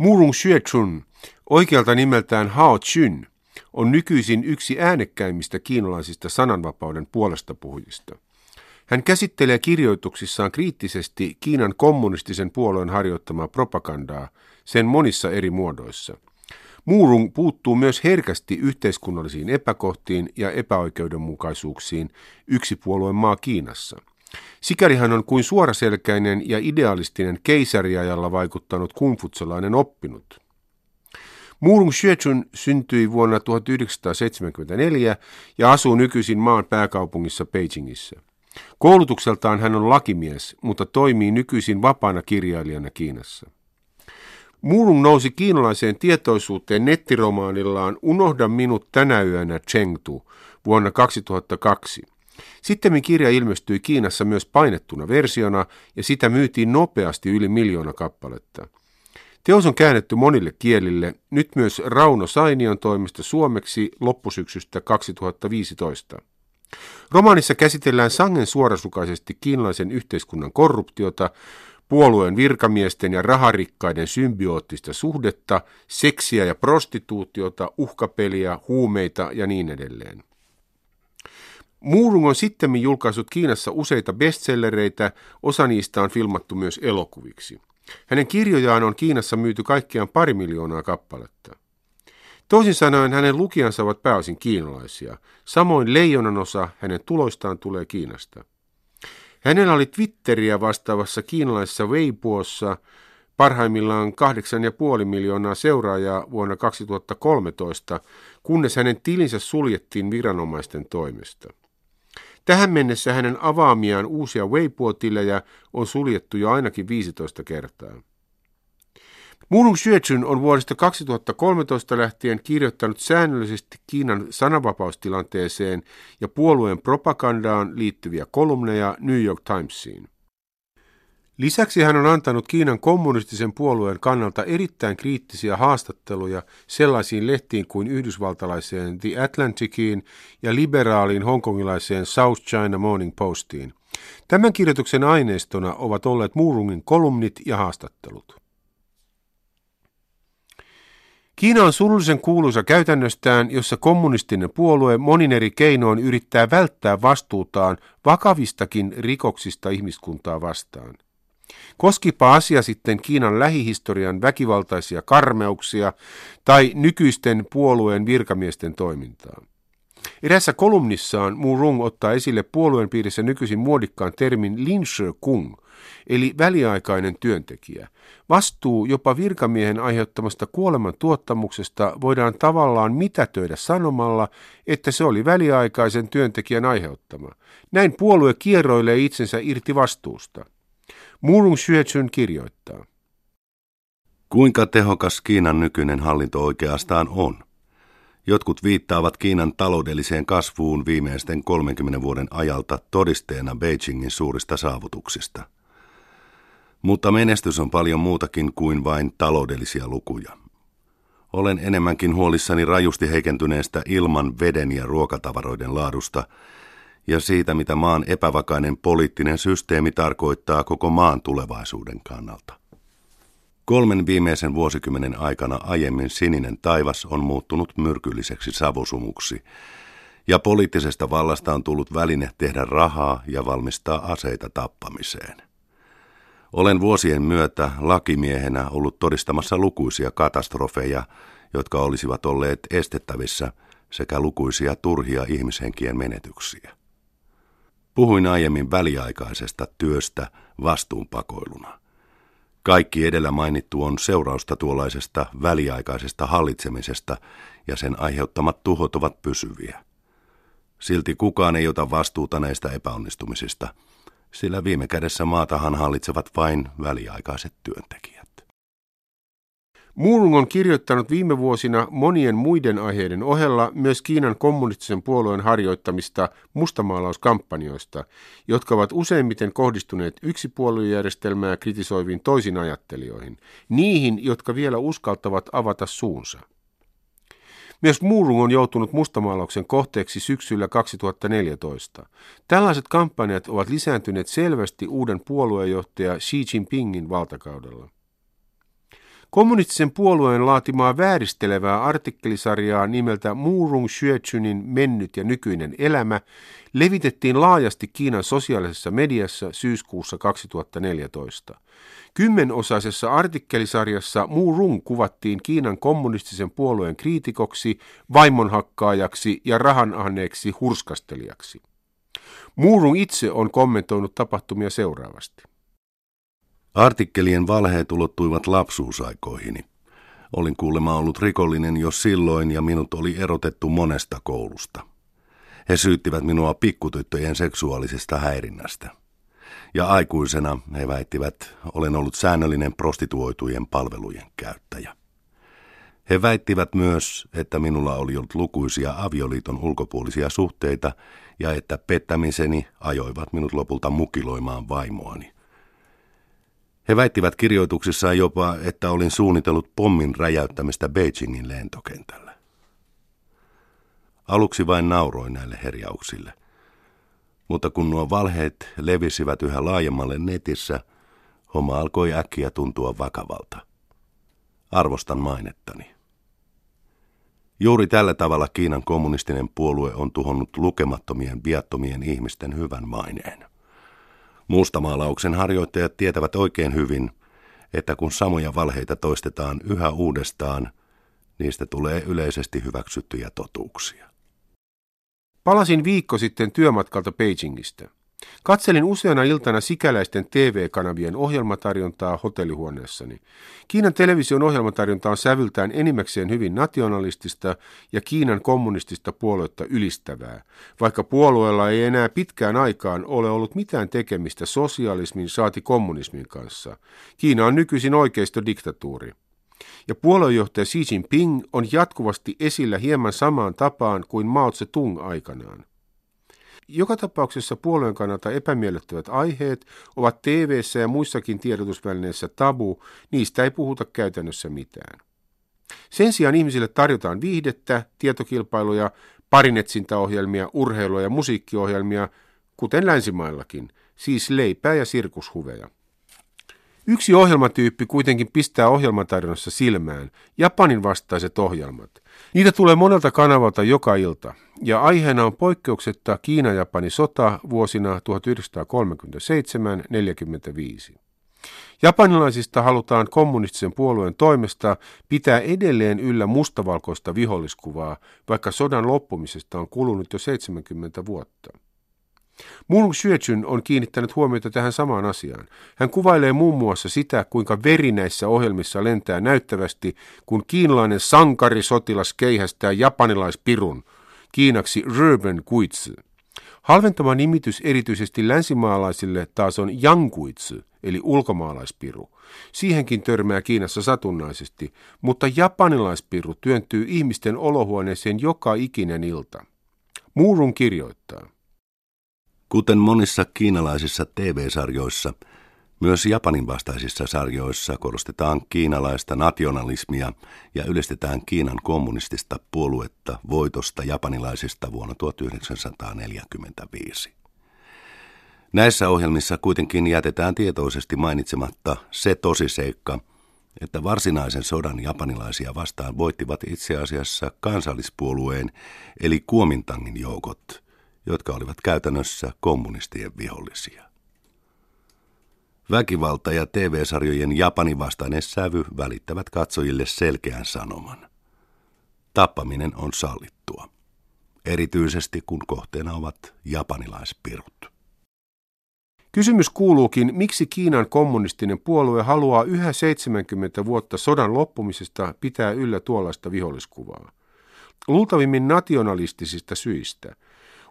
Murung Xuechun, oikealta nimeltään Hao Chun, on nykyisin yksi äänekkäimmistä kiinalaisista sananvapauden puolesta puhujista. Hän käsittelee kirjoituksissaan kriittisesti Kiinan kommunistisen puolueen harjoittamaa propagandaa sen monissa eri muodoissa. Muurung puuttuu myös herkästi yhteiskunnallisiin epäkohtiin ja epäoikeudenmukaisuuksiin yksipuolueen maa Kiinassa. Sikäli hän on kuin suoraselkäinen ja idealistinen keisariajalla vaikuttanut kumfutsalainen oppinut. Murung Xuechun syntyi vuonna 1974 ja asuu nykyisin maan pääkaupungissa Beijingissä. Koulutukseltaan hän on lakimies, mutta toimii nykyisin vapaana kirjailijana Kiinassa. Murung nousi kiinalaiseen tietoisuuteen nettiromaanillaan Unohda minut tänä yönä Chengtu vuonna 2002. Sitten kirja ilmestyi Kiinassa myös painettuna versiona ja sitä myytiin nopeasti yli miljoona kappaletta. Teos on käännetty monille kielille, nyt myös Rauno Sainion toimesta suomeksi loppusyksystä 2015. Romaanissa käsitellään sangen suorasukaisesti kiinalaisen yhteiskunnan korruptiota, puolueen virkamiesten ja raharikkaiden symbioottista suhdetta, seksiä ja prostituutiota, uhkapeliä, huumeita ja niin edelleen. Muurung on sitten julkaissut Kiinassa useita bestsellereitä, osa niistä on filmattu myös elokuviksi. Hänen kirjojaan on Kiinassa myyty kaikkiaan pari miljoonaa kappaletta. Toisin sanoen hänen lukijansa ovat pääosin kiinalaisia. Samoin leijonan osa hänen tuloistaan tulee Kiinasta. Hänellä oli Twitteriä vastaavassa kiinalaisessa Weibossa parhaimmillaan 8,5 miljoonaa seuraajaa vuonna 2013, kunnes hänen tilinsä suljettiin viranomaisten toimesta. Tähän mennessä hänen avaamiaan uusia Weibo-tilejä on suljettu jo ainakin 15 kertaa. Murung Xuechun on vuodesta 2013 lähtien kirjoittanut säännöllisesti Kiinan sananvapaustilanteeseen ja puolueen propagandaan liittyviä kolumneja New York Timesiin. Lisäksi hän on antanut Kiinan kommunistisen puolueen kannalta erittäin kriittisiä haastatteluja sellaisiin lehtiin kuin yhdysvaltalaiseen The Atlanticiin ja liberaaliin hongkongilaiseen South China Morning Postiin. Tämän kirjoituksen aineistona ovat olleet Murungin kolumnit ja haastattelut. Kiina on surullisen kuuluisa käytännöstään, jossa kommunistinen puolue monin eri keinoin yrittää välttää vastuutaan vakavistakin rikoksista ihmiskuntaa vastaan. Koskipa asia sitten Kiinan lähihistorian väkivaltaisia karmeuksia tai nykyisten puolueen virkamiesten toimintaa. Erässä kolumnissaan Murung ottaa esille puolueen piirissä nykyisin muodikkaan termin Lin Kung, eli väliaikainen työntekijä. Vastuu jopa virkamiehen aiheuttamasta kuoleman tuottamuksesta voidaan tavallaan mitätöidä sanomalla, että se oli väliaikaisen työntekijän aiheuttama. Näin puolue kierroilee itsensä irti vastuusta. Murung Xuechun kirjoittaa. Kuinka tehokas Kiinan nykyinen hallinto oikeastaan on? Jotkut viittaavat Kiinan taloudelliseen kasvuun viimeisten 30 vuoden ajalta todisteena Beijingin suurista saavutuksista. Mutta menestys on paljon muutakin kuin vain taloudellisia lukuja. Olen enemmänkin huolissani rajusti heikentyneestä ilman, veden ja ruokatavaroiden laadusta ja siitä, mitä maan epävakainen poliittinen systeemi tarkoittaa koko maan tulevaisuuden kannalta. Kolmen viimeisen vuosikymmenen aikana aiemmin sininen taivas on muuttunut myrkylliseksi savusumuksi, ja poliittisesta vallasta on tullut väline tehdä rahaa ja valmistaa aseita tappamiseen. Olen vuosien myötä lakimiehenä ollut todistamassa lukuisia katastrofeja, jotka olisivat olleet estettävissä, sekä lukuisia turhia ihmishenkien menetyksiä. Puhuin aiemmin väliaikaisesta työstä vastuunpakoiluna. Kaikki edellä mainittu on seurausta tuollaisesta väliaikaisesta hallitsemisesta ja sen aiheuttamat tuhot ovat pysyviä. Silti kukaan ei ota vastuuta näistä epäonnistumisista, sillä viime kädessä maatahan hallitsevat vain väliaikaiset työntekijät. Murung on kirjoittanut viime vuosina monien muiden aiheiden ohella myös Kiinan kommunistisen puolueen harjoittamista mustamaalauskampanjoista, jotka ovat useimmiten kohdistuneet yksipuoluejärjestelmää kritisoiviin toisin ajattelijoihin, niihin, jotka vielä uskaltavat avata suunsa. Myös Murung on joutunut mustamaalauksen kohteeksi syksyllä 2014. Tällaiset kampanjat ovat lisääntyneet selvästi uuden puoluejohtaja Xi Jinpingin valtakaudella. Kommunistisen puolueen laatimaa vääristelevää artikkelisarjaa nimeltä Murung Xuechunin mennyt ja nykyinen elämä levitettiin laajasti Kiinan sosiaalisessa mediassa syyskuussa 2014. Kymmenosaisessa artikkelisarjassa Murung kuvattiin Kiinan kommunistisen puolueen kriitikoksi, vaimonhakkaajaksi ja rahanahneeksi hurskastelijaksi. Murung itse on kommentoinut tapahtumia seuraavasti. Artikkelien valheet ulottuivat lapsuusaikoihini. Olin kuulemma ollut rikollinen jo silloin ja minut oli erotettu monesta koulusta. He syyttivät minua pikkutyttöjen seksuaalisesta häirinnästä. Ja aikuisena he väittivät, olen ollut säännöllinen prostituoitujen palvelujen käyttäjä. He väittivät myös, että minulla oli ollut lukuisia avioliiton ulkopuolisia suhteita ja että pettämiseni ajoivat minut lopulta mukiloimaan vaimoani. He väittivät kirjoituksissaan jopa, että olin suunnitellut pommin räjäyttämistä Beijingin lentokentällä. Aluksi vain nauroin näille herjauksille. Mutta kun nuo valheet levisivät yhä laajemmalle netissä, homma alkoi äkkiä tuntua vakavalta. Arvostan mainettani. Juuri tällä tavalla Kiinan kommunistinen puolue on tuhonnut lukemattomien viattomien ihmisten hyvän maineen. Mustamaalauksen harjoittajat tietävät oikein hyvin, että kun samoja valheita toistetaan yhä uudestaan, niistä tulee yleisesti hyväksyttyjä totuuksia. Palasin viikko sitten työmatkalta Beijingistä. Katselin useana iltana sikäläisten TV-kanavien ohjelmatarjontaa hotellihuoneessani. Kiinan television ohjelmatarjonta on sävyltään enimmäkseen hyvin nationalistista ja Kiinan kommunistista puoluetta ylistävää, vaikka puolueella ei enää pitkään aikaan ole ollut mitään tekemistä sosialismin saati kommunismin kanssa. Kiina on nykyisin oikeistodiktatuuri. Ja puoluejohtaja Xi Jinping on jatkuvasti esillä hieman samaan tapaan kuin Mao Tse-tung aikanaan. Joka tapauksessa puolueen kannalta epämiellyttävät aiheet ovat tv ja muissakin tiedotusvälineissä tabu, niistä ei puhuta käytännössä mitään. Sen sijaan ihmisille tarjotaan viihdettä, tietokilpailuja, parinetsintäohjelmia, urheilua ja musiikkiohjelmia, kuten länsimaillakin, siis leipää ja sirkushuveja. Yksi ohjelmatyyppi kuitenkin pistää ohjelmatarjonnassa silmään, Japanin vastaiset ohjelmat. Niitä tulee monelta kanavalta joka ilta, ja aiheena on poikkeuksetta Kiina-Japani sota vuosina 1937-45. Japanilaisista halutaan kommunistisen puolueen toimesta pitää edelleen yllä mustavalkoista viholliskuvaa, vaikka sodan loppumisesta on kulunut jo 70 vuotta. Mung Xuechun on kiinnittänyt huomiota tähän samaan asiaan. Hän kuvailee muun muassa sitä, kuinka veri näissä ohjelmissa lentää näyttävästi, kun kiinalainen sankarisotilas keihästää japanilaispirun, kiinaksi Röben Kuitsi. Halventama nimitys erityisesti länsimaalaisille taas on Yanguitsi, eli ulkomaalaispiru. Siihenkin törmää Kiinassa satunnaisesti, mutta japanilaispiru työntyy ihmisten olohuoneeseen joka ikinen ilta. Muurun kirjoittaa. Kuten monissa kiinalaisissa TV-sarjoissa, myös Japanin vastaisissa sarjoissa korostetaan kiinalaista nationalismia ja ylistetään Kiinan kommunistista puoluetta voitosta japanilaisista vuonna 1945. Näissä ohjelmissa kuitenkin jätetään tietoisesti mainitsematta se tosiseikka, että varsinaisen sodan japanilaisia vastaan voittivat itse asiassa kansallispuolueen eli Kuomintangin joukot – jotka olivat käytännössä kommunistien vihollisia. Väkivalta ja TV-sarjojen Japanin vastainen sävy välittävät katsojille selkeän sanoman. Tappaminen on sallittua, erityisesti kun kohteena ovat japanilaispirut. Kysymys kuuluukin, miksi Kiinan kommunistinen puolue haluaa yhä 70 vuotta sodan loppumisesta pitää yllä tuollaista viholliskuvaa. Luultavimmin nationalistisista syistä –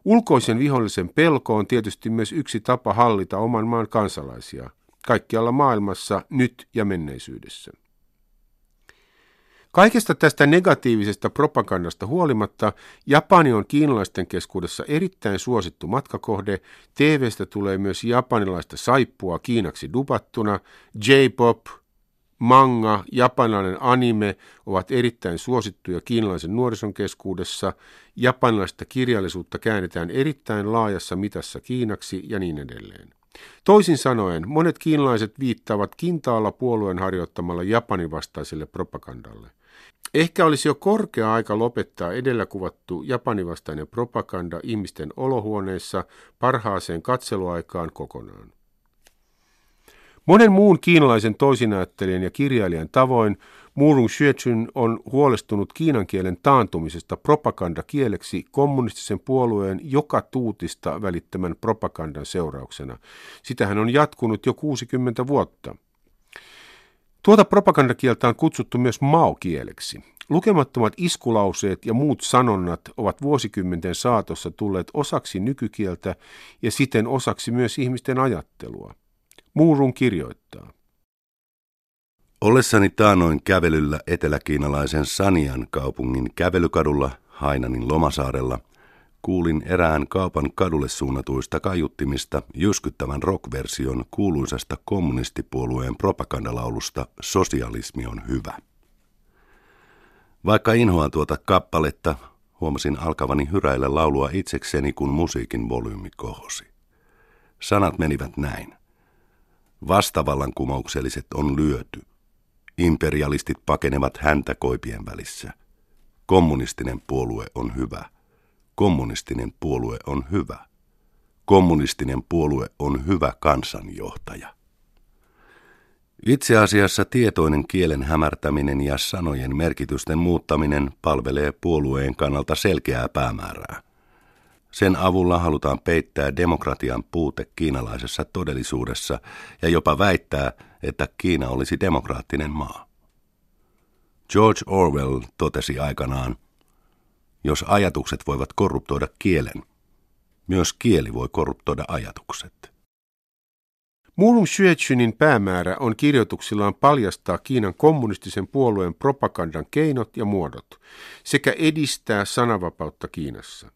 Ulkoisen vihollisen pelko on tietysti myös yksi tapa hallita oman maan kansalaisia, kaikkialla maailmassa, nyt ja menneisyydessä. Kaikesta tästä negatiivisesta propagandasta huolimatta Japani on kiinalaisten keskuudessa erittäin suosittu matkakohde. TVstä tulee myös japanilaista saippua kiinaksi dubattuna, J-pop, manga, japanilainen anime ovat erittäin suosittuja kiinalaisen nuorison keskuudessa, japanilaista kirjallisuutta käännetään erittäin laajassa mitassa kiinaksi ja niin edelleen. Toisin sanoen, monet kiinalaiset viittaavat kintaalla puolueen harjoittamalla Japanin vastaiselle propagandalle. Ehkä olisi jo korkea aika lopettaa edellä kuvattu japanivastainen propaganda ihmisten olohuoneissa parhaaseen katseluaikaan kokonaan. Monen muun kiinalaisen toisinäyttelijän ja kirjailijan tavoin Murung Xuechun on huolestunut kiinan kielen taantumisesta propagandakieleksi kommunistisen puolueen joka tuutista välittämän propagandan seurauksena. Sitähän on jatkunut jo 60 vuotta. Tuota propagandakieltä on kutsuttu myös maokieleksi. Lukemattomat iskulauseet ja muut sanonnat ovat vuosikymmenten saatossa tulleet osaksi nykykieltä ja siten osaksi myös ihmisten ajattelua. Muurun kirjoittaa. Ollessani taanoin kävelyllä eteläkiinalaisen Sanian kaupungin kävelykadulla Hainanin Lomasaarella, kuulin erään kaupan kadulle suunnatuista kaiuttimista jyskyttävän rockversion kuuluisasta kommunistipuolueen propagandalaulusta Sosialismi on hyvä. Vaikka inhoan tuota kappaletta, huomasin alkavani hyräillä laulua itsekseni, kun musiikin volyymi kohosi. Sanat menivät näin. Vastavallankumoukselliset on lyöty. Imperialistit pakenevat häntä koipien välissä. Kommunistinen puolue on hyvä. Kommunistinen puolue on hyvä. Kommunistinen puolue on hyvä kansanjohtaja. Itse asiassa tietoinen kielen hämärtäminen ja sanojen merkitysten muuttaminen palvelee puolueen kannalta selkeää päämäärää. Sen avulla halutaan peittää demokratian puute kiinalaisessa todellisuudessa ja jopa väittää, että Kiina olisi demokraattinen maa. George Orwell totesi aikanaan, jos ajatukset voivat korruptoida kielen, myös kieli voi korruptoida ajatukset. Murung Xuechunin päämäärä on kirjoituksillaan paljastaa Kiinan kommunistisen puolueen propagandan keinot ja muodot sekä edistää sananvapautta Kiinassa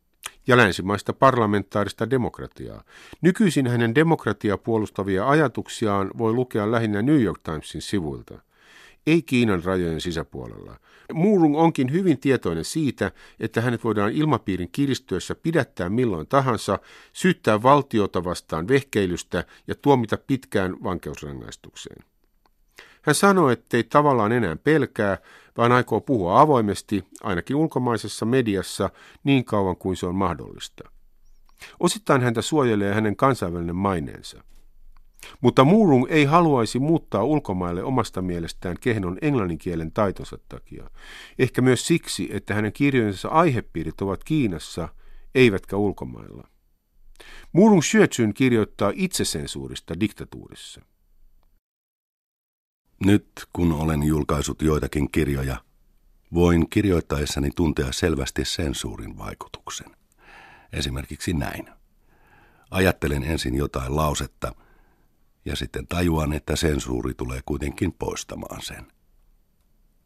ja länsimaista parlamentaarista demokratiaa. Nykyisin hänen demokratiaa puolustavia ajatuksiaan voi lukea lähinnä New York Timesin sivuilta, ei Kiinan rajojen sisäpuolella. Murung onkin hyvin tietoinen siitä, että hänet voidaan ilmapiirin kiristyessä pidättää milloin tahansa, syyttää valtiota vastaan vehkeilystä ja tuomita pitkään vankeusrangaistukseen. Hän sanoi, ettei tavallaan enää pelkää, vaan aikoo puhua avoimesti, ainakin ulkomaisessa mediassa, niin kauan kuin se on mahdollista. Osittain häntä suojelee hänen kansainvälinen maineensa. Mutta Murung ei haluaisi muuttaa ulkomaille omasta mielestään kehnon englanninkielen taitonsa takia. Ehkä myös siksi, että hänen kirjojensa aihepiirit ovat Kiinassa, eivätkä ulkomailla. Murung Xuechun kirjoittaa itsesensuurista diktatuurissa. Nyt kun olen julkaisut joitakin kirjoja, voin kirjoittaessani tuntea selvästi sensuurin vaikutuksen. Esimerkiksi näin. Ajattelen ensin jotain lausetta ja sitten tajuan, että sensuuri tulee kuitenkin poistamaan sen.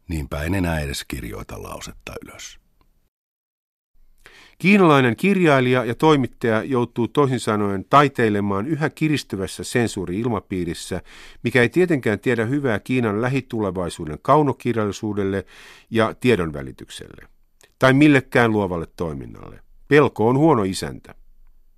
Niinpä en enää edes kirjoita lausetta ylös. Kiinalainen kirjailija ja toimittaja joutuu toisin sanoen taiteilemaan yhä kiristyvässä sensuuri-ilmapiirissä, mikä ei tietenkään tiedä hyvää Kiinan lähitulevaisuuden kaunokirjallisuudelle ja tiedonvälitykselle, tai millekään luovalle toiminnalle. Pelko on huono isäntä.